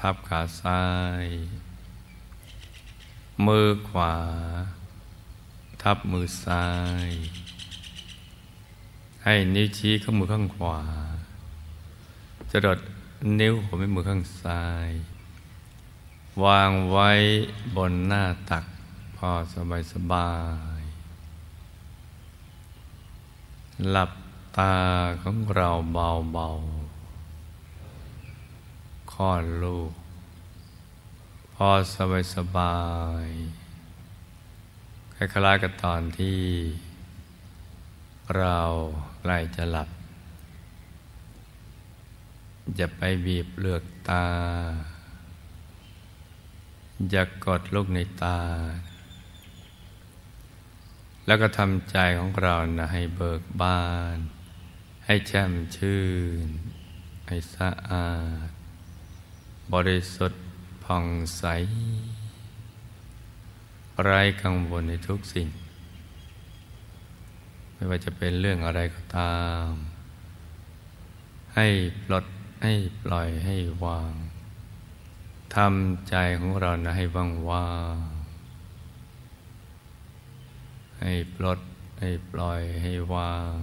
ทับขาซ้าย มือขวา ทับมือซ้าย ให้นิ้วชี้ข้างมือข้างขวาจะดดนิ้วหัวแม่มือข้างซ้าย วางไว้บนหน้าตักพอสบายสบาย หลับตาของเราเบาๆ คลอลูก พอสบายสบายคล้ายๆกับตอนที่ เราใกล้จะหลับอย่าไปบีบเลือกตาอย่ากกดลูกในตา แล้วก็ทำใจของเรานะให้เบิกบาน ให้แช่มชื่น ให้สะอาด บริสุทธิ์ผ่องใส ไร้กังวลในทุกสิ่ง ไม่ว่าจะเป็นเรื่องอะไรก็ตาม ให้ปลดให้ปล่อยให้วางทำใจของเรานะให้ว่างว่างให้ปลดให้ปล่อยให้วาง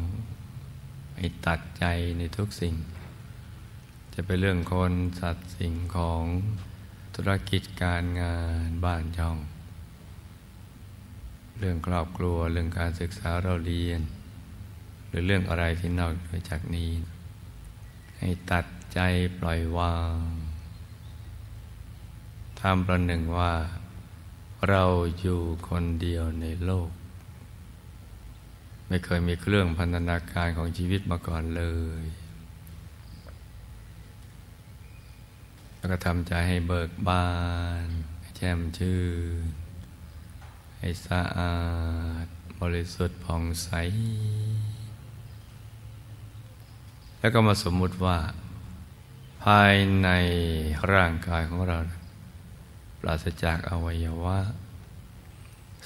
ให้ตัดใจในทุกสิ่ง จะเป็นเรื่องคนสัตว์สิ่งของธุรกิจการงานบ้านช่อง เรื่องครอบครัวเรื่องการศึกษาเราเรียน หรือเรื่องอะไรที่นอกเหนือจากนี้ ให้ตัดใจปล่อยวางทำประหนึ่งว่า เราอยู่คนเดียวในโลก ไม่เคยมีเครื่องพันธนาการของชีวิตมาก่อนเลย แล้วก็ทำใจให้เบิกบาน ให้แจ่มชื่นให้สะอาด บริสุทธิ์ผ่องใส แล้วก็มาสมมุติว่า ภายในร่างกายของเรา ปราศจากอวัยวะ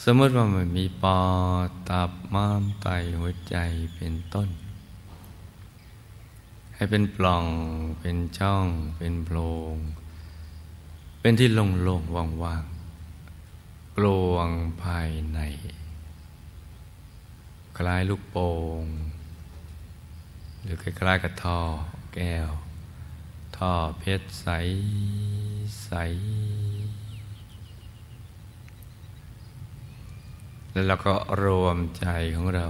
สมมติว่ามันมีปอดตับม้ามไตหัวใจเป็นต้น ให้เป็นปล่อง เป็นช่อง เป็นโพรง เป็นที่โล่งๆว่างๆกลวงภายใน คล้ายลูกโป่งหรือคล้ายๆกับท่อแก้ว ท่อเพชรใสใส แล้วเราก็รวมใจของเรา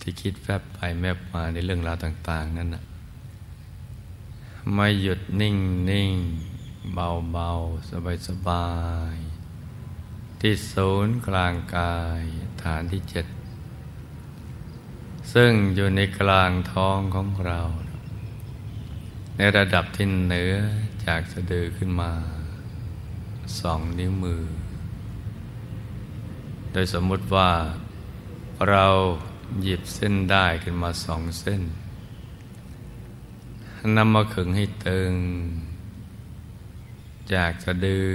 ที่คิดแฟบไปแมบมาในเรื่องราวต่าง ๆ นั้นนะไม่หยุดนิ่งนิ่งเบาเบาสบายสบาย ที่ศูนย์กลางกายฐานที่เจ็ดซึ่งอยู่ในกลางท้องของเรา ในระดับที่เหนือจากสะดือขึ้นมาสองนิ้วมือ โดยสมมุติว่าเรา หยิบเส้นได้ขึ้นมาสองเส้นนำมาขึงให้ตึง จากสะดือ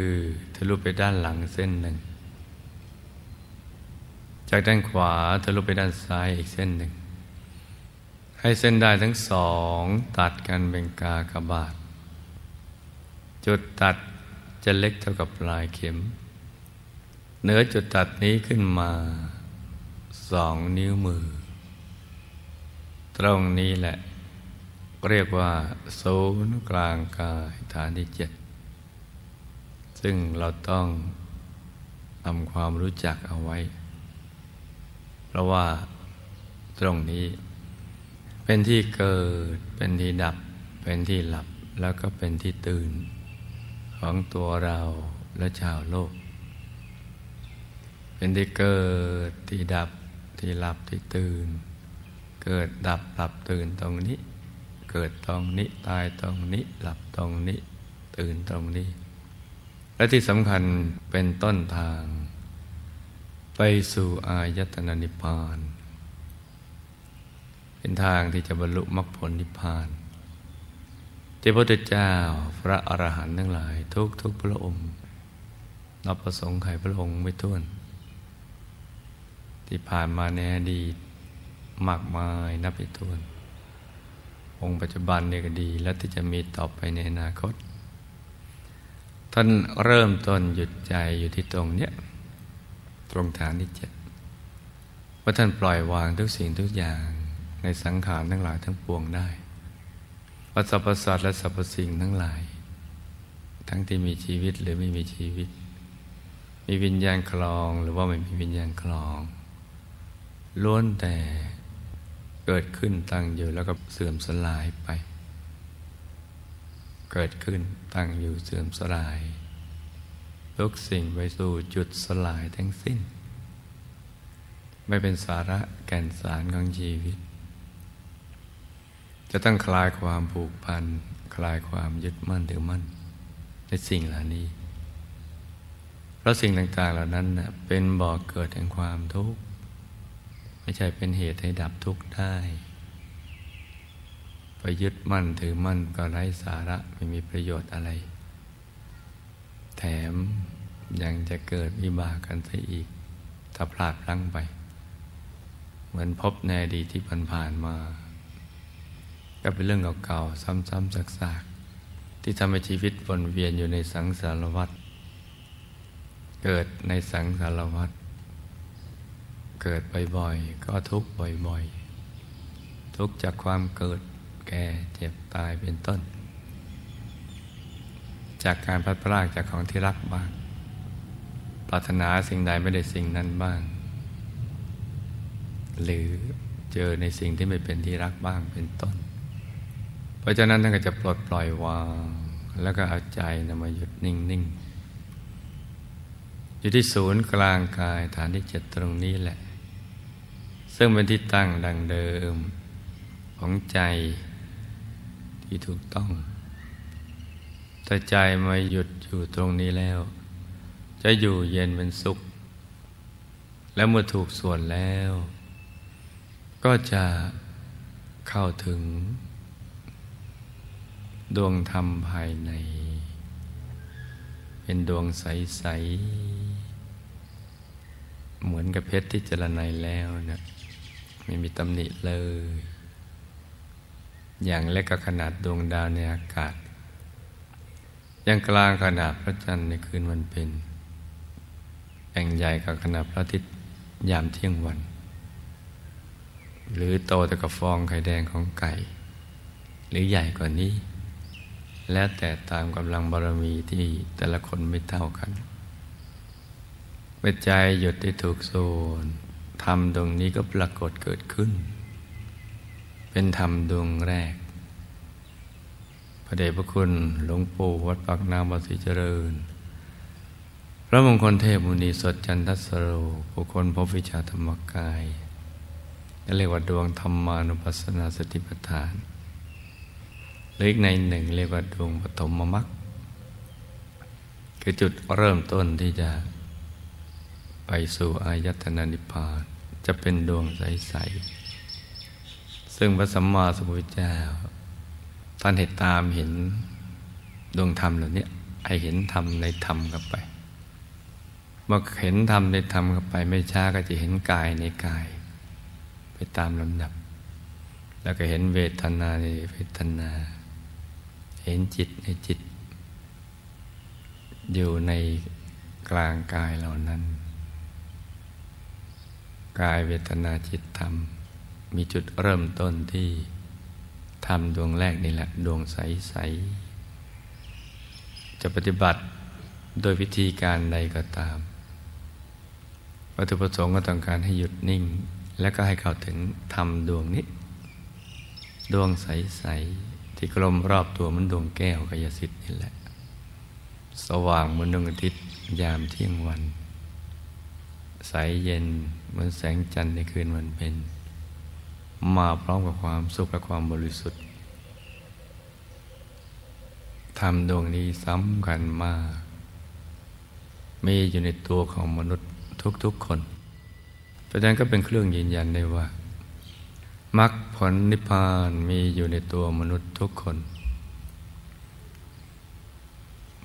ทะลุไปด้านหลังเส้นหนึ่ง จากด้านขวาทะลุไปด้านซ้ายอีกเส้นหนึ่ง ให้เส้นได้ทั้งสองตัดกันเป็นกากบาท จุดตัดจะเล็กเท่ากับปลายเข็มเนื้อจุดตัดนี้ขึ้นมา สองนิ้วมือ ตรงนี้แหละ เรียกว่าศูนย์กลางกายฐานที่เจ็ดซึ่งเราต้องทำความรู้จักเอาไว้ เพราะว่าตรงนี้ เป็นที่เกิด เป็นที่ดับ เป็นที่หลับ แล้วก็เป็นที่ตื่น ของตัวเราและชาวโลก เป็นที่เกิดที่ดับ ที่หลับที่ตื่น เกิดดับหลับตื่นตรงนี้ เกิดตรงนี้ตายตรงนี้ หลับตรงนี้ ตื่นตรงนี้ และที่สำคัญเป็นต้นทาง ไปสู่อายตนะนิพพาน เป็นทางที่จะบรรลุมรรคผลนิพพานที่พระพุทธเจ้าพระอรหันต์ทั้งหลาย ทุกทุกพระองค์นับประสงค์ไขพระองค์ไม่ท้วน ที่ผ่านมาในอดีตมากมายนับไม่ถ้วน องค์ปัจจุบันเนี่ยก็ดี และที่จะมีต่อไปในอนาคต ท่านเริ่มต้นหยุดใจอยู่ที่ตรงเนี้ยตรงฐานที่เจ็ดว่าท่านปล่อยวางทุกสิ่งทุกอย่างในสังขารทั้งหลายทั้งปวงได้ว่าสรรพสัตว์และสรรพสิ่งทั้งหลาย ทั้งที่มีชีวิตหรือไม่มีชีวิต มีวิญญาณคลองหรือว่าไม่มีวิญญาณคลอง ล้วนแต่เกิดขึ้นตั้งอยู่แล้วก็เสื่อมสลายไป เกิดขึ้นตั้งอยู่เสื่อมสลายทุกสิ่งไปสู่จุดสลายทั้งสิ้น ไม่เป็นสาระแก่นสารของชีวิต จะต้องคลายความผูกพัน คลายความยึดมั่นถือมั่น ในสิ่งเหล่านี้ เพราะสิ่งต่างๆเหล่านั้นเป็นบ่อกเกิดแห่งความทุกข์ ไม่ใช่เป็นเหตุให้ดับทุกข์ได้ไปยึดมั่นถือมั่นก็ไร้สาระไม่มีประโยชน์อะไร แถมยังจะเกิดวิบากกันซะอีก ถ้าพลาดพลั้งไป เหมือนพบในอดีตที่ผ่านมา ก็เป็นเรื่องเก่าๆ ซ้ำๆซากๆ ที่ทำให้ชีวิตวนเวียนอยู่ในสังสารวัฏเกิดในสังสารวัฏ เกิดบ่อยๆ ก็ทุกข์บ่อยๆ ทุกข์จากความเกิดแก่เจ็บตายเป็นต้น จากการพัดพลากจากของที่รักบ้าง ปรารถนาสิ่งใดไม่ได้สิ่งนั้นบ้าง หรือเจอในสิ่งที่ไม่เป็นที่รักบ้างเป็นต้น เพราะฉะนั้นท่านก็จะปลดปล่อยวาง แล้วก็เอาใจนำมาหยุดนิ่งๆ อยู่ที่ศูนย์กลางกายฐานที่เจ็ดตรงนี้แหละ ซึ่งเป็นที่ตั้งดังเดิมของใจที่ถูกต้องแต่ใจมาหยุดอยู่ตรงนี้แล้ว จะอยู่เย็นเป็นสุข และเมื่อถูกส่วนแล้ว ก็จะเข้าถึง ดวงธรรมภายใน เป็นดวงใส ๆ เหมือนกับเพชรที่เจรไนแล้วนะ ไม่มีตำหนิเลย อย่างเล็กก็ขนาดดวงดาวในอากาศ อย่างกลางขนาดพระจันทร์ในคืนวันเป็นแอ่งใหญ่กับขนาดพระอาทิตย์ยามเที่ยงวัน หรือโตแต่กับฟองไข่แดงของไก่ หรือใหญ่กว่านี้ แล้วแต่ตามกำลังบารมีที่แต่ละคนไม่เท่ากันเมื่อใจหยุดได้ถูกโซน ธรรมดวงนี้ก็ปรากฏเกิดขึ้น เป็นธรรมดวงแรก พระเดชพระคุณหลวงปู่วัดปากน้ำวัดศรีเจริญ พระมงคลเทพมุนีสดจันทสโรบุคคลพบวิชาธรรมกายเรียกว่าดวงธรรมานุปัสสนาสติปัฏฐานหรืออีกในหนึ่งเรียกว่าดวงปฐมมรรคคือจุดเริ่มต้นที่จะ ไปสู่อายตนะนิพพานจะเป็นดวงใส ๆ ซึ่งพระสัมมาสัมพุทธเจ้า ท่านเห็นตามเห็นดวงธรรมเหล่านี้ไอเห็นธรรมในธรรมกับไปเมื่อเห็นธรรมในธรรมกับไปไม่ช้าก็จะเห็นกายในกาย ไปตามลำดับ แล้วก็เห็นเวทนาในเวทนา เห็นจิตในจิต อยู่ในกลางกายเหล่านั้น กายเวทนาจิตธรรม มีจุดเริ่มต้นที่ธรรมดวงแรกนี่แหละ ดวงใส ๆ จะปฏิบัติโดยวิธีการใดก็ตาม วัตถุประสงค์ก็ต้องการให้หยุดนิ่ง และก็ให้เข้าถึงธรรมดวงนี้ ดวงใส ๆ ที่กลมรอบตัวมันดวงแก้วกายสิทธิ์นี่แหละ สว่างเหมือนดวงอาทิตย์ยามเที่ยงวัน ใสเย็น เหมือนแสงจันทร์ในคืนวันเป็นมาพร้อมกับความสุขและความบริสุทธิ์ทรมดวงนี้สำคัญมาก มีอยู่ในตัวของมนุษย์ทุกๆคนเพราะฉะนั้นก็เป็นเครื่องยืนยันได้ว่ามรรคผลนิพพานมีอยู่ในตัวมนุษย์ทุกคน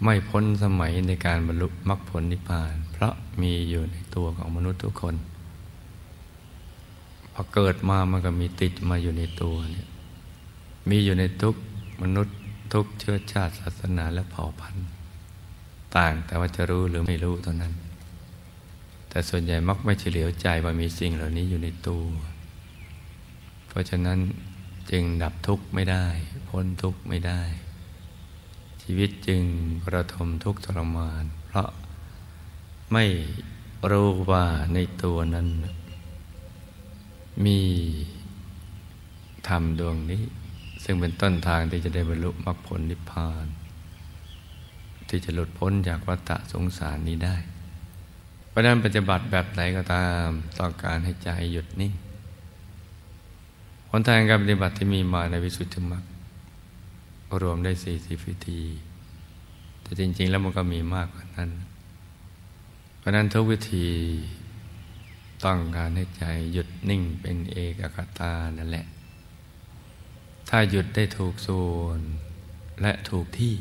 ไม่พ้นสมัยในการบรรลุมรรคผลนิพพาน เพราะมีอยู่ในตัวของมนุษย์ทุกคน อเกิดมามันก็มีติดมาอยู่ในตัวเนี่ยมีอยู่ในทุกมนุษย์ทุกเชื้อชาติศาสนาและเผ่าพันธุ์ ต่างแต่ว่าจะรู้หรือไม่รู้เท่านั้น แต่ส่วนใหญ่มักไม่เฉลียวใจว่ามีสิ่งเหล่านี้อยู่ในตัวเพราะฉะนั้นจึงดับทุกข์ไม่ได้ พ้นทุกข์ไม่ได้ ชีวิตจึงประทมทุกข์ทรมาน เพราะไม่รู้ว่าในตัวนั้น มีธรรมดวงนี้ ซึ่งเป็นต้นทางที่จะได้บรรลุมรรคผลนิพพาน ที่จะหลุดพ้นจากวัฏสงสารนี้ได้ เพราะนั้นปฏิบัติแบบไหนก็ตามต้องการให้ใจหยุดนิ่งหนทางการปฏิบัติที่มีมาในวิสุทธิมรรครวมได้สี่สิบวิธี แต่จริง ๆ แล้วมันก็มีมากกว่านั้น เพราะนั้นทุกวิธี ต้องการให้ใจหยุดนิ่งเป็นเอกคตานั่นแหละ ถ้าหยุดได้ถูกส่วนและถูกที่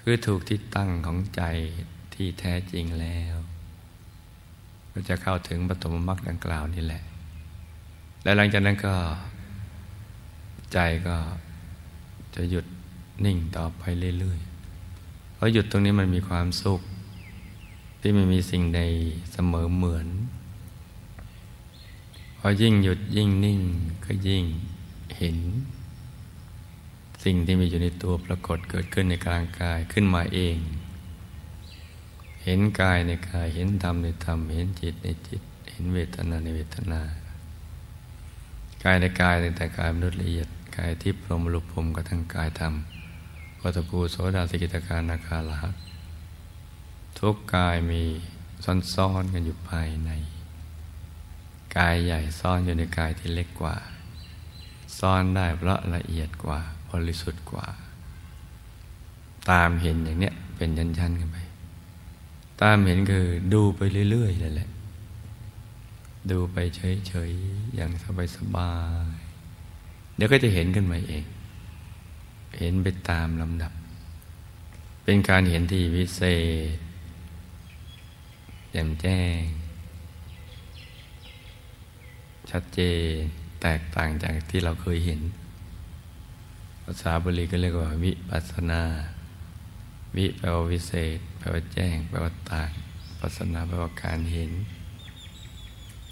คือถูกที่ตั้งของใจที่แท้จริงแล้ว ก็จะเข้าถึงปฐมมรรคดังกล่าวนี่แหละ และหลังจากนั้นก็ ใจก็จะหยุดนิ่งต่อไปเรื่อยๆเพราะหยุดตรงนี้มันมีความสุข ที่ไม่มีสิ่งใดเสมอเหมือน พอยิ่งหยุดยิ่งนิ่งก็ยิ่งเห็น สิ่งที่มีอยู่ในตัวปรากฏเกิดขึ้นในกลางกายขึ้นมาเอง เห็นกายในกายเห็นธรรมในธรรม เห็นจิตในจิต เห็นเวทนาในเวทนา กายในกายในแต่กายมนุษย์ละเอียดกายที่พรหมลุพรมกระทั่งกายธรรมวัตภูโสดาสิกิตาการนาคาลหั ทุกกายมีซ่อนๆกันอยู่ภายใน กายใหญ่ซ่อนอยู่ในกายที่เล็กกว่า ซ่อนได้เพราะละเอียดกว่าบริสุทธิ์กว่า ตามเห็นอย่างเนี้ยเป็นยันๆกันไป ตามเห็นคือดูไปเรื่อยๆนั่นแหละ ดูไปเฉยๆอย่างสบายๆเดี๋ยวก็จะเห็นขึ้นมาเอง เห็นไปตามลำดับ เป็นการเห็นที่วิเศษ แจ่มแจ้ง ชัดเจนแตกต่างจากที่เราเคยเห็น ภาษาบาลีก็เรียกว่าวิปัสนา วิแปลว่าวิเศษ แปลว่าแจ้ง แปลว่าต่างปัสนาแปลว่าการเห็น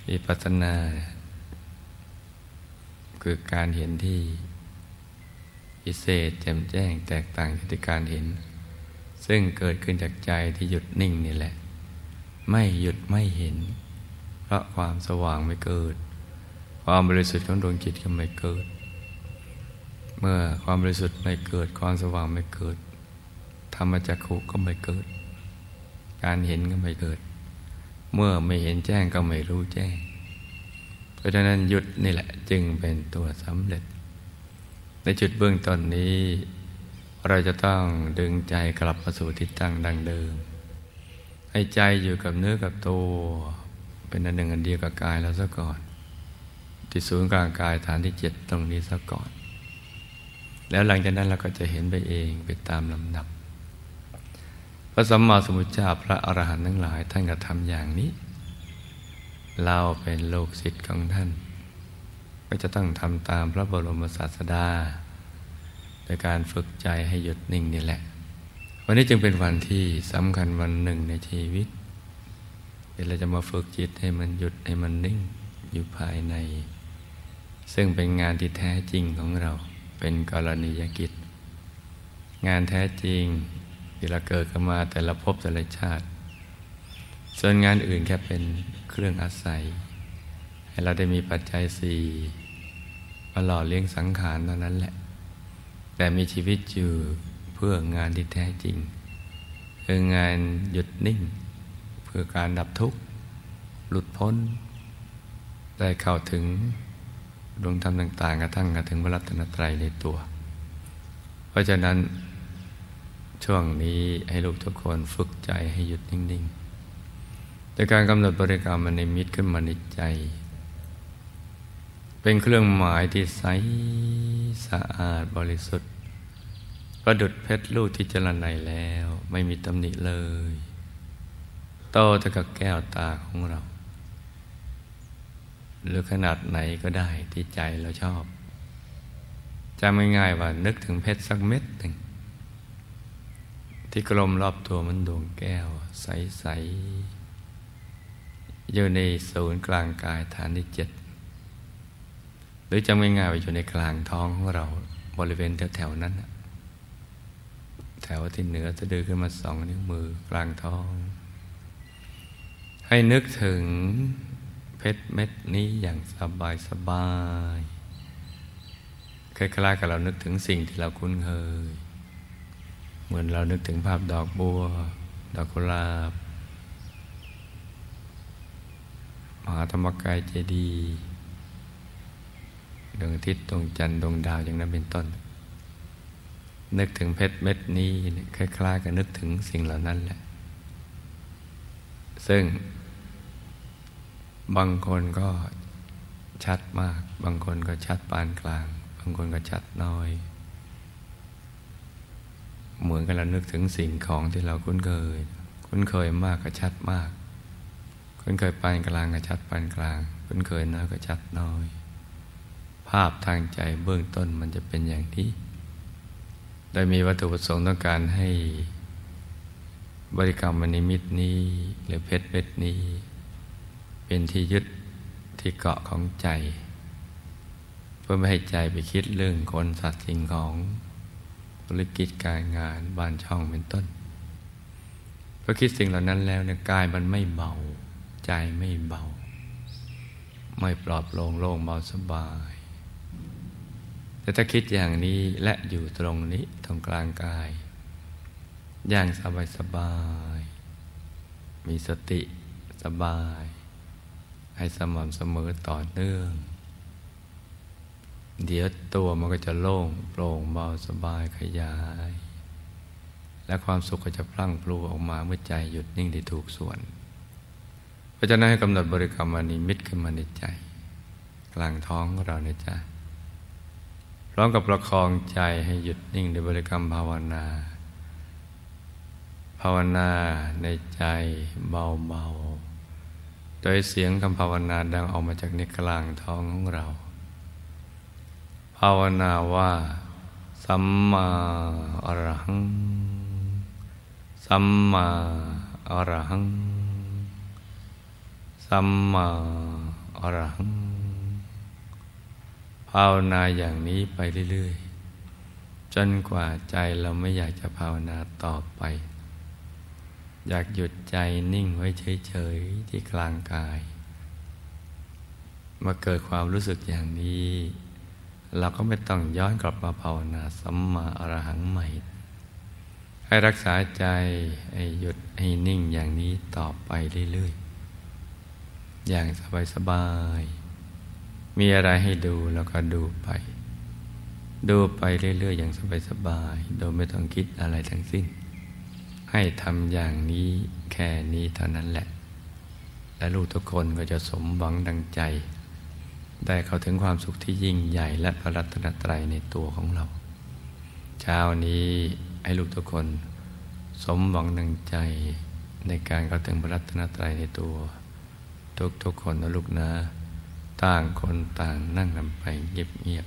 วิปัสนา คือการเห็นที่พิเศษแจ่มแจ้งแตกต่างจากการเห็น ซึ่งเกิดขึ้นจากใจที่หยุดนิ่งนี่แหละ ไม่หยุดไม่เห็น เพราะความสว่างไม่เกิด ความบริสุทธิ์ของดวงจิตก็ไม่เกิด เมื่อความบริสุทธิ์ไม่เกิด ความสว่างไม่เกิดธรรมจักขุก็ไม่เกิด การเห็นก็ไม่เกิด เมื่อไม่เห็นแจ้งก็ไม่รู้แจ้ง เพราะฉะนั้นหยุดนี่แหละจึงเป็นตัวสำเร็จ ในจุดเบื้องต้นนี้ เราจะต้องดึงใจกลับมาสู่ทิศตั้งดังเดิม ให้ใจอยู่กับเนื้อกับตัว เป็นอันหนึ่งอันเดียวกับกายเราซะก่อน ที่ศูนย์กลางกายฐานที่เจ็ดตรงนี้ซะก่อน แล้วหลังจากนั้นเราก็จะเห็นไปเองไปตามลำดับ พระสัมมาสัมพุทธเจ้าพระอรหันต์ทั้งหลายท่านกระทำอย่างนี้ เราเป็นโลกศิษย์ของท่าน ก็จะต้องทำตามพระบรมศาสดาโดยการฝึกใจให้หยุดนิ่งนี่แหละ วันนี้จึงเป็นวันที่สำคัญวันหนึ่งในชีวิตเราจะมาฝึกจิตให้มันหยุดให้มันนิ่งอยู่ภายใน ซึ่งเป็นงานที่แท้จริงของเราเป็นกรณียกิจ งานแท้จริงที่เราเกิดขึ้นมาแต่ละภพแต่ละชาติ ส่วนงานอื่นแค่เป็นเครื่องอาศัย ให้เราได้มีปัจจัยสี่มาหล่อเลี้ยงสังขารเท่านั้นแหละ แต่มีชีวิตอยู่ เพื่องานที่แท้จริงคืองานหยุดนิ่ง เพื่อการดับทุกข์ หลุดพ้น ได้เข้าถึงดวงธรรมต่างๆกระทั่งกระถึงพระรัตนตรัยในตัว เพราะฉะนั้นช่วงนี้ให้ลูกทุกคนฝึกใจให้หยุดนิ่งๆโดยการกำหนดบริกรรมมันในมิตขึ้นมาในใจ เป็นเครื่องหมายที่ใสสะอาดบริสุทธิ์ ประดุดเพชรลูกที่เจรไนแล้ว ไม่มีตำหนิเลย โตเท่ากับแก้วตาของเรา หรือขนาดไหนก็ได้ที่ใจเราชอบจำง่ายๆว่านึกถึงเพชรสักเม็ดหนึ่ง ที่กลมรอบตัวมันดวงแก้ว ใส ๆ อยู่ในศูนย์กลางกายฐานที่เจ็ดหรือจำง่ายๆว่าอยู่ในกลางท้องของเราบริเวณแถวๆนั้น แถวที่เหนือจะดือขึ้นมาสองนิ้วมือกลางท้อง ให้นึกถึงเพชรเม็ดนี้อย่างสบายสบายคล้ายๆกับเรานึกถึงสิ่งที่เราคุ้นเคย เหมือนเรานึกถึงภาพดอกบัว ดอกกุหลาบมหาธรรมกายเจดีย์ดวงอาทิตย์ดวงจันทร์ดวงดาวอย่างนั้นเป็นต้น นึกถึงเพชรเม็ดนี้คล้ายๆกับนึกถึงสิ่งเหล่านั้นแหละ ซึ่ง บางคนก็ชัดมาก บางคนก็ชัดปานกลาง บางคนก็ชัดน้อย เหมือนกับเรานึกถึงสิ่งของที่เราคุ้นเคย คุ้นเคยมากก็ชัดมาก คุ้นเคยปานกลางก็ชัดปานกลาง คุ้นเคยน้อยก็ชัดน้อย ภาพทางใจเบื้องต้นมันจะเป็นอย่างนี้โดยมีวัตถุประสงค์ต้องการให้บริกรรมมนิมิตนี้ หรือเพชรเม็ดนี้ เป็นที่ยึดที่เกาะของใจ เพื่อไม่ให้ใจไปคิดเรื่องคนสัตว์สิ่งของธุรกิจการงานบ้านช่องเป็นต้นพอคิดสิ่งเหล่านั้นแล้วเนี่ยกายมันไม่เบา ใจไม่เบา ไม่ปลอบโปร่งโล่งเบาสบาย แต่ถ้าคิดอย่างนี้และอยู่ตรงนี้ตรงกลางกาย อย่างสบายสบาย มีสติสบาย ให้สม่ำเสมอต่อเนื่อง เดี๋ยวตัวมันก็จะโล่งโปร่งเบาสบายขยาย และความสุขก็จะพลั่งพลูออกมาเมื่อใจหยุดนิ่งได้ถูกส่วนเพราะฉะนั้นให้กำหนดบริกรรมมานิมิตขึ้นมาในใจ กลางท้องของเราในใจพ ร้อมกับประคองใจให้หยุดนิ่งในบริกรรมภาวนา ภาวนาในใจเบาๆ โดยเสียงคำภาวนาดังออกมาจากในกลางท้องของเรา ภาวนาว่า สัมมาอรหัง สัมมาอรหัง สัมมาอรหัง ภาวนาอย่างนี้ไปเรื่อยๆ จนกว่าใจเราไม่อยากจะภาวนาต่อไป อยากหยุดใจนิ่งไว้เฉยๆ ที่กลางกาย มาเกิดความรู้สึกอย่างนี้ เราก็ไม่ต้องย้อนกลับมาภาวนาสัมมาอรหังใหม่ ให้รักษาใจให้หยุดให้นิ่งอย่างนี้ต่อไปเรื่อยๆ อย่างสบายๆ มีอะไรให้ดูแล้วก็ดูไป ดูไปเรื่อยๆอย่างสบายๆโดยไม่ต้องคิดอะไรทั้งสิ้น ให้ทำอย่างนี้แค่นี้เท่านั้นแหละ และลูกทุกคนก็จะสมหวังดังใจ ได้เข้าถึงความสุขที่ยิ่งใหญ่และพระรัตนตรัยในตัวของเรา เช้านี้ให้ลูกทุกคนสมหวังหนึ่งใจในการเข้าถึงพระรัตนตรัยในตัว ทุกทุกคนนะลูกนะ ต่างคนต่างนั่งลำไปเงียบ